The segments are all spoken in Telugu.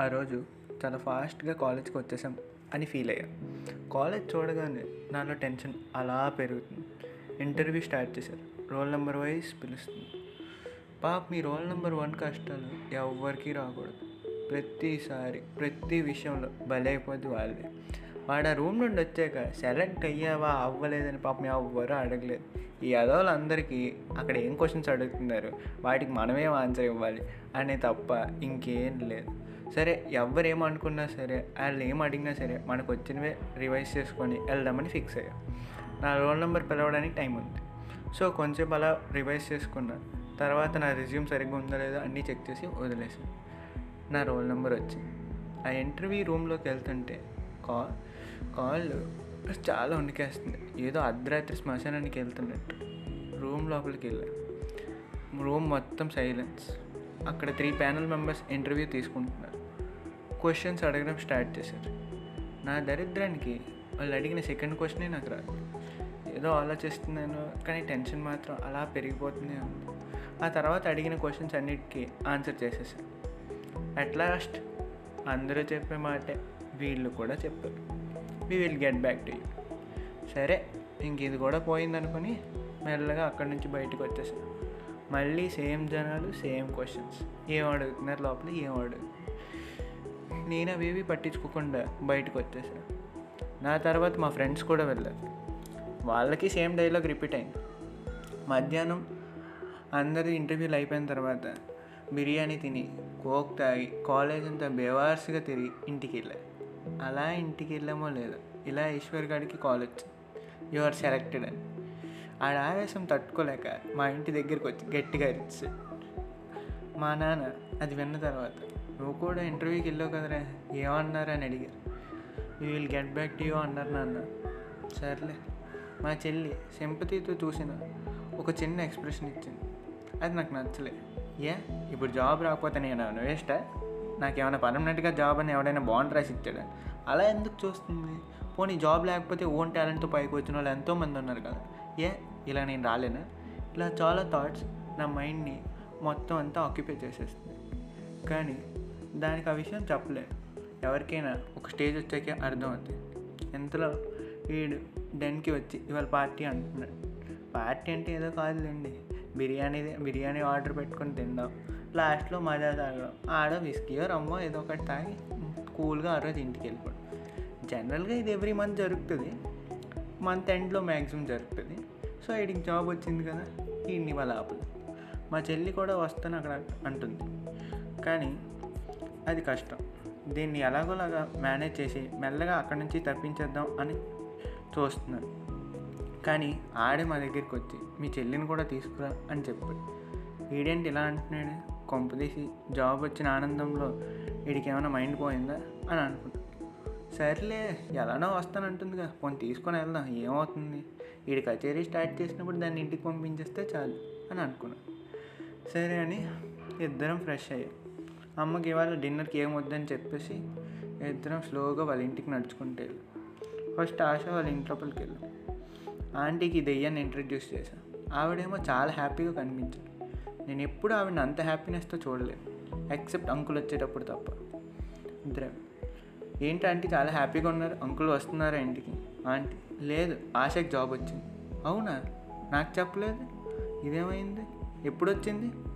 ఆ రోజు చాలా ఫాస్ట్గా కాలేజ్కి వచ్చేసాం అని ఫీల్ అయ్యా. కాలేజ్ చూడగానే నాలో టెన్షన్ అలా పెరుగుతుంది. ఇంటర్వ్యూ స్టార్ట్ చేశారు. రోల్ నెంబర్ వైజ్ పిలుస్తుంది. పాప మీ రోల్ నెంబర్ వన్ కష్టాలు ఎవరికి రాకూడదు. ప్రతిసారి ప్రతి విషయంలో బలైపోద్ది వాళ్ళే వాడు ఆ రూమ్ నుండి వచ్చాక సెలెక్ట్ అయ్యావా అవ్వలేదని పాపం ఎవ్వరూ అడగలేదు. ఈ అందరికీ అక్కడ ఏం క్వశ్చన్స్ అడుగుతున్నారు? వాటికి మనమేం ఆన్సర్ ఇవ్వాలి? అనే తప్ప ఇంకేం లేదు. సరే ఎవరేమనుకున్నా సరే వాళ్ళు ఏం అడిగినా సరే మనకు వచ్చినవే రివైజ్ చేసుకొని వెళ్దామని ఫిక్స్ అయ్యా. నా రోల్ నెంబర్ పిలవడానికి టైం ఉంది. సో కొంచెం అలా రివైజ్ చేసుకున్నా. తర్వాత నా రిజ్యూమ్ సరిగ్గా ఉందో లేదో అన్నీ చెక్ చేసి వదిలేసాను నా రోల్ నెంబర్ వచ్చింది. ఆ ఇంటర్వ్యూ రూమ్లోకి వెళ్తుంటే కాల్ కాల్ చాలా వణికేస్తుంది ఏదో అర్ధరాత్రి శ్మశానానికి వెళ్తున్నట్టు. రూమ్ లోపలికి వెళ్ళాను రూమ్ మొత్తం సైలెన్స్ అక్కడ త్రీ ప్యానల్ మెంబర్స్ ఇంటర్వ్యూ తీసుకుంటున్నారు. క్వశ్చన్స్ అడగడం స్టార్ట్ చేశారు. నా దరిద్రానికి వాళ్ళు అడిగిన సెకండ్ క్వశ్చనే నాకు రాదు ఏదో ఆలోచిస్తున్నాను కానీ టెన్షన్ మాత్రం అలా పెరిగిపోతూనే ఉంది. ఆ తర్వాత అడిగిన క్వశ్చన్స్ అన్నిటికీ ఆన్సర్ చేసేసాను అట్ లాస్ట్ అందరూ చెప్పే మాటే వీళ్ళు కూడా చెప్పారు. We will get back to you సరే ఇంక ఇది కూడా పోయిందనుకొని మెల్లగా అక్కడి నుంచి బయటకు వచ్చేసాను. మళ్ళీ సేమ్ జనాలు సేమ్ క్వశ్చన్స్ ఏం అడుగుతున్నారు లోపల? ఏం అడుగుతున్నారు? నేను అవేవి పట్టించుకోకుండా బయటకు వచ్చేసాను నా తర్వాత మా ఫ్రెండ్స్ కూడా వెళ్ళారు. వాళ్ళకి సేమ్ డైలాగ్ రిపీట్ అయింది. మధ్యాహ్నం అందరి ఇంటర్వ్యూలు అయిపోయిన తర్వాత బిర్యానీ తిని కోక్ తాగి కాలేజ్ అంతా బేవార్స్గా తిరిగి ఇంటికి వెళ్ళా అలా ఇంటికి వెళ్ళామో లేదో ఇలా ఈశ్వర్ గారికి కాల్ వచ్చింది. యు ఆర్ సెలెక్టెడ్ అని. ఆడ ఆవేశం తట్టుకోలేక మా ఇంటి దగ్గరికి వచ్చి గట్టిగా ఇచ్చి మా నాన్న అది విన్న తర్వాత నువ్వు కూడా ఇంటర్వ్యూకి వెళ్ళావు కదరా. ఏమన్నారు అని అడిగారు. You will get back to you అన్నారు నాన్న. సర్లే. మా చెల్లి సింపతితో చూసిన ఒక చిన్న ఎక్స్ప్రెషన్ ఇచ్చింది. అది నాకు నచ్చలే. ఏ? ఇప్పుడు జాబ్ రాకపోతే నేను వేస్టా నాకేమైనా పర్మనెంట్గా జాబ్ అని ఎవడైనా బాండ్ రాసి ఇచ్చాడా అలా ఎందుకు చూస్తుంది? పోనీ జాబ్ లేకపోతే ఓన్ టాలెంట్తో పైకి వచ్చిన వాళ్ళు ఎంతోమంది ఉన్నారు కదా. ఏ? ఇలా నేను రాలేనా? ఇలా చాలా థాట్స్ నా మైండ్ని మొత్తం అంతా ఆక్యుపై చేసేస్తుంది. కానీ దానికి ఆ విషయం చెప్పలేదు ఎవరికైనా ఒక స్టేజ్ వచ్చాకే అర్థమవుతుంది ఇంతలో వీడు డెన్కి వచ్చి ఇవాళ పార్టీ అంటున్నాడు. పార్టీ అంటే ఏదో కాదులేండి. బిర్యానీ బిర్యానీ ఆర్డర్ పెట్టుకొని తిందాం. లాస్ట్లో మజా తాగడం. ఆడ విస్కీయో రమ్మో ఏదో ఒకటి తాగి కూల్గా ఆ రోజు ఇంటికి వెళ్ళిపోవడం. జనరల్గా ఇది ఎవ్రీ మంత్ జరుగుతుంది. మంత్ ఎండ్లో మ్యాక్సిమం జరుగుతుంది. సో వీడికి జాబ్ వచ్చింది కదా వీడిని వాళ్ళ ఆపదు మా చెల్లి కూడా వస్తాను అక్కడ అంటుంది. కానీ అది కష్టం. దీన్ని ఎలాగోలాగా మేనేజ్ చేసి మెల్లగా అక్కడి నుంచి తప్పించేద్దాం అని చూస్తున్నాను కానీ ఆడే మా దగ్గరికి వచ్చి మీ చెల్లిని కూడా తీసుకురా అని చెప్పాడు. వీడేంటి ఇలా అంటున్నాడు? కొంపదీసి జాబ్ వచ్చిన ఆనందంలో వీడికి ఏమైనా మైండ్ పోయిందా? అని అనుకున్నాను సర్లే ఎలానో వస్తానంటుందిగా. కదా పోనీ తీసుకొని వెళ్దాం. ఏమవుతుంది? వీడి కచేరీ స్టార్ట్ చేసినప్పుడు దాన్ని ఇంటికి పంపించేస్తే చాలు అని అనుకున్నాను సరే అని ఇద్దరం ఫ్రెష్ అయ్యాం. అమ్మకి ఇవాళ డిన్నర్కి ఏమొద్దని చెప్పేసి ఇద్దరం స్లోగా వాళ్ళ ఇంటికి నడుచుకుంటూ ఫస్ట్ ఆశ వాళ్ళ ఇంట్లోపలికి వెళ్ళాం. ఆంటీకి దెయ్యాన్ని ఇంట్రడ్యూస్ చేశాను ఆవిడేమో చాలా హ్యాపీగా కనిపించారు నేను ఎప్పుడు ఆవిడని అంత హ్యాపీనెస్తో చూడలేదు. ఎక్సెప్ట్ అంకుల్ వచ్చేటప్పుడు తప్ప. ఇద్దరం. ఏంటి ఆంటీ చాలా హ్యాపీగా ఉన్నారు? అంకుల్ వస్తున్నారా ఇంటికి? ఆంటీ లేదు ఆశకి జాబ్ వచ్చింది. అవునా? నాకు చెప్పలేదు? ఇదేమైంది? ఎప్పుడు వచ్చింది?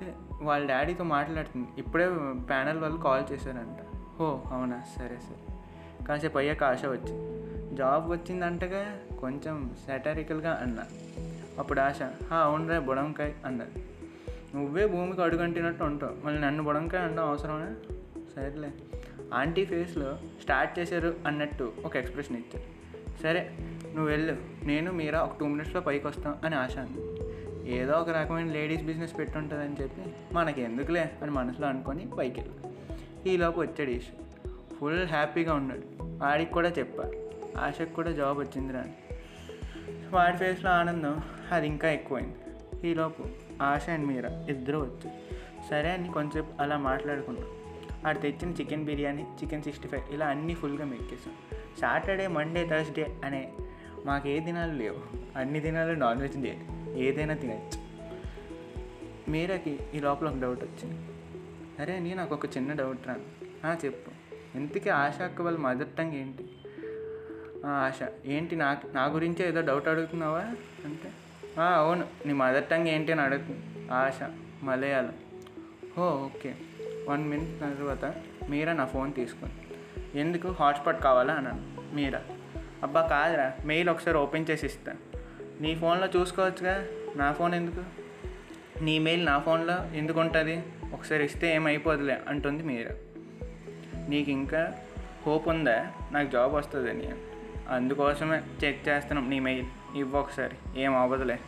అంటే వాళ్ళ డాడీతో మాట్లాడుతుంది. ఇప్పుడే ప్యానల్ వాళ్ళు కాల్ చేశారంట. ఓ అవునా? సరే సరే. కాసేపు అయ్యాక ఆశ వచ్చింది. జాబ్ వచ్చిందంటగా కొంచెం సెటారికల్గా అన్నా. అప్పుడు ఆశ అవునరా బుడంకాయ్ అన్నది. నువ్వే భూమికి అడుగంటినట్టు ఉంటావు. మళ్ళీ నన్ను బుడంకాయ అనడం అవసరమే? సరేలే. ఆంటీ ఫేస్లో స్టార్ట్ చేశారు అన్నట్టు ఒక ఎక్స్ప్రెషన్ ఇచ్చారు. సరే నువ్వు వెళ్ళు. నేను మీరా ఒక టూ మినిట్స్లో పైకి వస్తాం అని ఆశ అంది ఏదో ఒక రకమైన లేడీస్ బిజినెస్ పెట్టుంటుందని చెప్పి మనకి ఎందుకులే అని మనసులో అనుకొని పైకి వెళ్ళి ఈలోపు వచ్చాడు ఈష్. ఫుల్ హ్యాపీగా ఉన్నాడు. వాడికి కూడా చెప్పా. ఆశకు కూడా జాబ్ వచ్చిందిరా అని. వాడి ఫేస్లో ఆనందం అది ఇంకా ఎక్కువైంది. ఈలోపు ఆశ అండ్ మీరా ఇద్దరు వచ్చారు సరే అని కొంచెం అలా మాట్లాడుకున్నాం. ఆడు తెచ్చిన chicken biryani chicken sixty five ఇలా అన్నీ ఫుల్గా మెక్కేసాం. సాటర్డే మండే థర్స్డే అనే మాకు ఏ దినాలు లేవు. అన్ని దినాలు నాన్ వెజ్ డే ఏదైనా తినచ్చు మీరాకి ఈ లోపల ఒక డౌట్ వచ్చింది. అరే నీ నాకు ఒక చిన్న డౌట్ రా. చెప్పు. ఇంతకీ ఆశ అక్క వాళ్ళ మదర్ టంగ్ ఏంటి? ఆశ. ఏంటి నా నా గురించే ఏదో డౌట్ అడుగుతున్నావా? అంటే అవును. నీ మదర్ టంగ్ ఏంటి అని అడుగుతుంది ఆశ. Malayalam. Oh okay. One minute తర్వాత మీరా నా ఫోన్ తీసుకుంది ఎందుకు? హాట్స్పాట్ కావాలా? అన్నాను. మీరా. అబ్బా కాదురా. మెయిల్ ఒకసారి ఓపెన్ చేసి ఇస్తాను నీ ఫోన్లో చూసుకోవచ్చుగా? నా ఫోన్ ఎందుకు? నీ మెయిల్ నా ఫోన్లో ఎందుకు ఉంటుంది ఒకసారి ఇస్తే ఏమైపోదులే అంటుంది మీరా. నీకు ఇంకా హోప్ ఉందా నాకు జాబ్ వస్తుందని. అందుకోసమే చెక్ చేస్తున్నాం నీ మెయిల్. ఇవ్వు ఒకసారి. ఏం అవ్వదులే.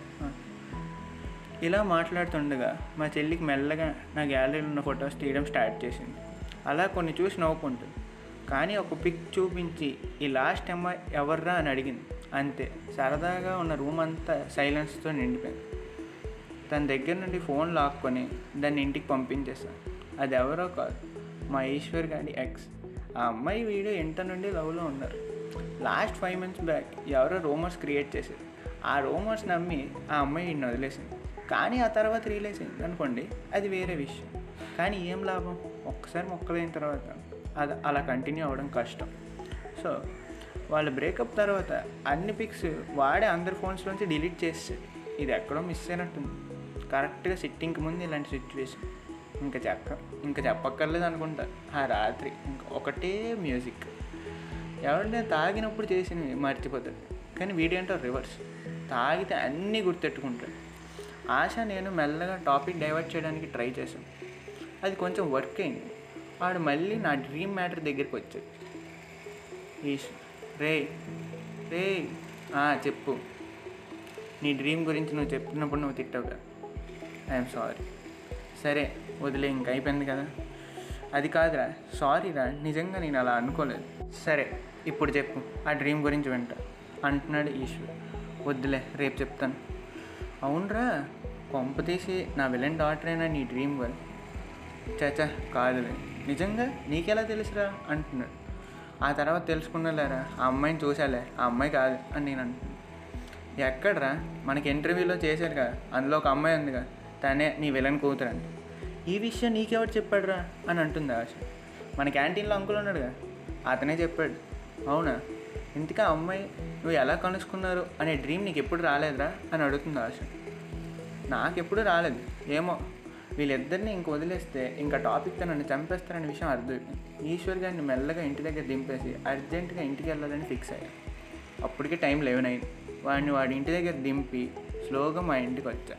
ఇలా మాట్లాడుతుండగా మా చెల్లికి మెల్లగా నా గ్యాలరీలో ఉన్న ఫొటోస్ తీయడం స్టార్ట్ చేసింది. అలా కొన్ని చూసి నవ్వుకుంటుంది. కానీ ఒక పిక్ చూపించి ఈ లాస్ట్ అమ్మాయి ఎవర్రా? అని అడిగింది. అంతే. సరదాగా ఉన్న రూమ్ అంతా సైలెన్స్తో నిండిపోయింది. తన దగ్గర నుండి ఫోన్ లాక్కొని దాన్ని ఇంటికి పంపించేశాను అది ఎవరో కాదు మా ఈశ్వర్ గారి ఎక్స్ ఆ అమ్మాయి వీడియో ఇంటర్ నుండి లవ్లో ఉన్నారు. లాస్ట్ ఫైవ్ మంత్స్ బ్యాక్ ఎవరో రూమర్స్ క్రియేట్ చేశారు. ఆ రూమర్స్ నమ్మి ఆ అమ్మాయి ఈయన వదిలేసింది. కానీ ఆ తర్వాత రియలైజ్ అయింది అనుకోండి అది వేరే విషయం. కానీ ఏం లాభం? ఒక్కసారి మొక్కలైన తర్వాత అది అలా కంటిన్యూ అవ్వడం కష్టం. సో వాళ్ళ బ్రేకప్ తర్వాత అన్ని పిక్స్ వాడే అందరి ఫోన్స్లోంచి డిలీట్ చేస్తాడు ఇది ఎక్కడో మిస్ అయినట్టుంది. కరెక్ట్గా సిట్టింగ్కి ముందు ఇలాంటి సిచ్యువేషన్ ఇంకా చెప్ప ఇంకా చెప్పక్కర్లేదు అనుకుంటా. ఆ రాత్రి ఇంకా ఒకటే మ్యూజిక్ ఎవరైనా తాగినప్పుడు చేసినవి మర్చిపోతాడు కానీ వీడేంటో రివర్స్ తాగితే అన్నీ గుర్తెట్టుకుంటాడు ఆశ నేను మెల్లగా టాపిక్ డైవర్ట్ చేయడానికి ట్రై చేశాను. అది కొంచెం వర్క్ అయింది. వాడు మళ్ళీ నా డ్రీమ్ మ్యాటర్ దగ్గరికి వచ్చాడు. ఈష్ రే రే ఆ, చెప్పు. నీ డ్రీమ్ గురించి నువ్వు చెప్తున్నప్పుడు నువ్వు తిట్టావుగా. I'm sorry. సరే వదిలే ఇంక అయిపోయింది కదా. అది కాదురా సారీరా నిజంగా నేను అలా అనుకోలేదు. సరే ఇప్పుడు చెప్పు. ఆ డ్రీమ్ గురించి వింటా. అంటున్నాడు ఈశ్వర్. వద్దులే రేపు చెప్తాను. అవునరా కొంప తీసి నా విలన్ డాటర్ అయినా నీ డ్రీమ్ గర్ల్. చాచా కాదులే. నిజంగా నీకెలా తెలుసురా? అంటున్నాడు. ఆ తర్వాత తెలుసుకున్నలేరా? ఆ అమ్మాయిని చూసాలే ఆ అమ్మాయి కాదు అని నేను అంటున్నాను ఎక్కడరా? మనకి ఇంటర్వ్యూలో చేశారు కదా. అందులో ఒక అమ్మాయి ఉందిగా. తనే నీ విలన్ కూతురు అని ఈ విషయం నీకెవరు చెప్పాడురా? అని అంటుంది ఆశ. మన క్యాంటీన్లో అంకుల్ ఉన్నాడుగా. అతనే చెప్పాడు. అవునా? ఇంతకా అమ్మాయి నువ్వు ఎలా కలుసుకున్నారు? అనే డ్రీమ్ నీకు ఎప్పుడు రాలేదురా? అని అడుగుతుంది ఆశ. నాకెప్పుడు రాలేదు. ఏమో? వీళ్ళిద్దరిని ఇంక వదిలేస్తే ఇంకా టాపిక్తో నన్ను చంపేస్తారనే విషయం అర్థమైపోయింది ఈశ్వర్ గారిని మెల్లగా ఇంటి దగ్గర దింపేసి అర్జెంటుగా ఇంటికి వెళ్ళాలని ఫిక్స్ అయ్యాను అప్పటికే టైం లెవెన్ అయింది. వాడిని వాడి ఇంటి దగ్గర దింపి స్లోగా మా ఇంటికి వచ్చా.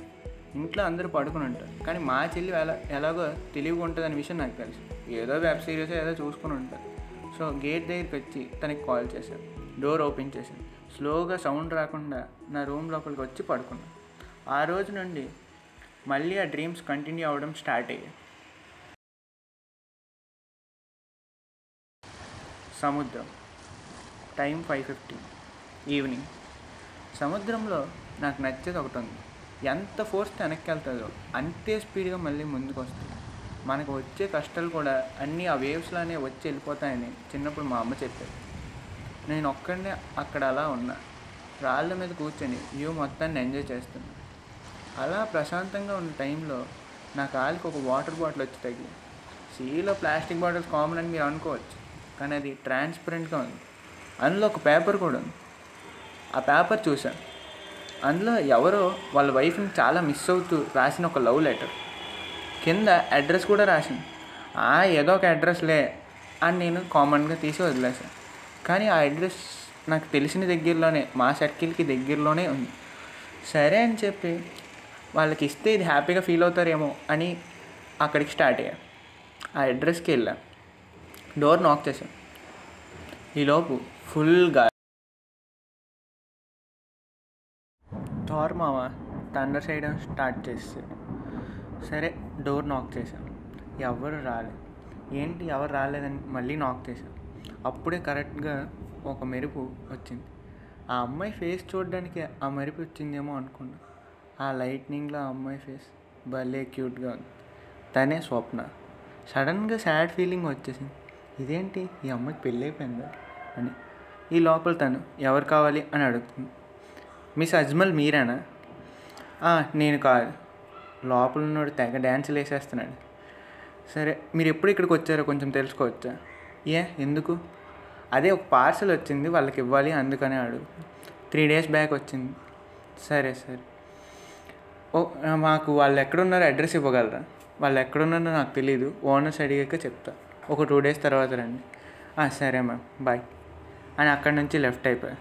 ఇంట్లో అందరూ పడుకుని ఉంటారు. కానీ మా చెల్లి ఎలా ఎలాగో తెలివిగా ఉంటుందనే విషయం నాకు తెలుసు. ఏదో వెబ్ సిరీస్ ఏదో చూసుకుని ఉంటారు. సో గేట్ దగ్గరికి వచ్చి తనకి కాల్ చేశాను డోర్ ఓపెన్ చేశాను స్లోగా సౌండ్ రాకుండా నా రూమ్ లోపలికి వచ్చి పడుకున్నాను ఆ రోజు నుండి మళ్ళీ ఆ డ్రీమ్స్ కంటిన్యూ అవ్వడం స్టార్ట్ అయ్యాయి. సముద్రం. టైం ఫైవ్ ఫిఫ్టీన్ ఈవినింగ్ సముద్రంలో నాకు నచ్చేది ఒకటి ఉంది. ఎంత ఫోర్స్ వెనక్కి వెళ్తుందో అంతే స్పీడ్గా మళ్ళీ ముందుకు వస్తుంది మనకు వచ్చే కష్టాలు కూడా అన్నీ ఆ వేవ్స్లోనే వచ్చి వెళ్ళిపోతాయని చిన్నప్పుడు మా అమ్మ చెప్పేది. నేను ఒక్కడనే అక్కడ అలా ఉన్నా. రాళ్ళ మీద కూర్చొని వ్యూ మొత్తాన్ని ఎంజాయ్ చేస్తున్నా. అలా ప్రశాంతంగా ఉన్న టైంలో నా కాలికి ఒక వాటర్ బాటిల్ వచ్చి తగిలి. సీలో ప్లాస్టిక్ బాటిల్స్ కామన్ అని మీరు అనుకోవచ్చు కానీ అది ట్రాన్స్పరెంట్గా ఉంది. అందులో ఒక పేపర్ కూడా ఉంది. ఆ పేపర్ చూశాను. అందులో ఎవరో వాళ్ళ వైఫ్ని చాలా మిస్ అవుతూ రాసిన ఒక లవ్ లెటర్. కింద అడ్రస్ కూడా రాసింది. ఆ ఏదో ఒక అడ్రస్లే అని నేను కామన్గా తీసి వదిలేసాను కానీ ఆ అడ్రస్ నాకు తెలిసిన దగ్గరలోనే మా సర్కిల్కి దగ్గరలోనే ఉంది. సరే అని చెప్పి వాళ్ళకి ఇస్తే ఇది హ్యాపీగా ఫీల్ అవుతారేమో అని అక్కడికి స్టార్ట్ అయ్యా. ఆ అడ్రస్కి వెళ్ళా. డోర్ నాక్ చేశాను ఈలోపు ఫుల్గా థార్ మామ తండర్ చేయడం స్టార్ట్ చేస్తాడు సరే డోర్ నాక్ చేశాను ఎవరు రాలేదు ఏంటి ఎవరు రాలేదని మళ్ళీ నాక్ చేశాను అప్పుడే కరెక్ట్గా ఒక మెరుపు వచ్చింది. ఆ అమ్మాయి ఫేస్ చూడడానికి ఆ మెరుపు వచ్చిందేమో అనుకున్నా. ఆ లైట్నింగ్లో ఆ అమ్మాయి ఫేస్ భలే క్యూట్గా ఉంది. తనే స్వప్న. సడన్గా సాడ్ ఫీలింగ్ వచ్చేసింది. ఇదేంటి? ఈ అమ్మాయికి పెళ్ళి అయిపోయిందా అని. ఈ లోపల తను ఎవరు కావాలి? అని అడుగుతుంది. మిస్ అజ్మల్ మీరేనా? నేను కాదు. లోపల ఉన్నోడు తెగ డ్యాన్సులు వేసేస్తున్నాడు. సరే మీరు ఎప్పుడు ఇక్కడికి వచ్చారో కొంచెం తెలుసుకోవచ్చా? ఏ ఎందుకు? అదే ఒక పార్సల్ వచ్చింది వాళ్ళకి ఇవ్వాలి అందుకనే అడుగు త్రీ డేస్ బ్యాక్ వచ్చింది. సరే సరే. మాకు వాళ్ళు ఎక్కడున్నారో అడ్రస్ ఇవ్వగలరా? వాళ్ళు ఎక్కడున్నారో నాకు తెలియదు ఓనర్స్ అడిగాక చెప్తా. ఒక టూ డేస్ తర్వాత రండి. సరే మ్యామ్. బాయ్. అని అక్కడి నుంచి లెఫ్ట్ అయిపోయా.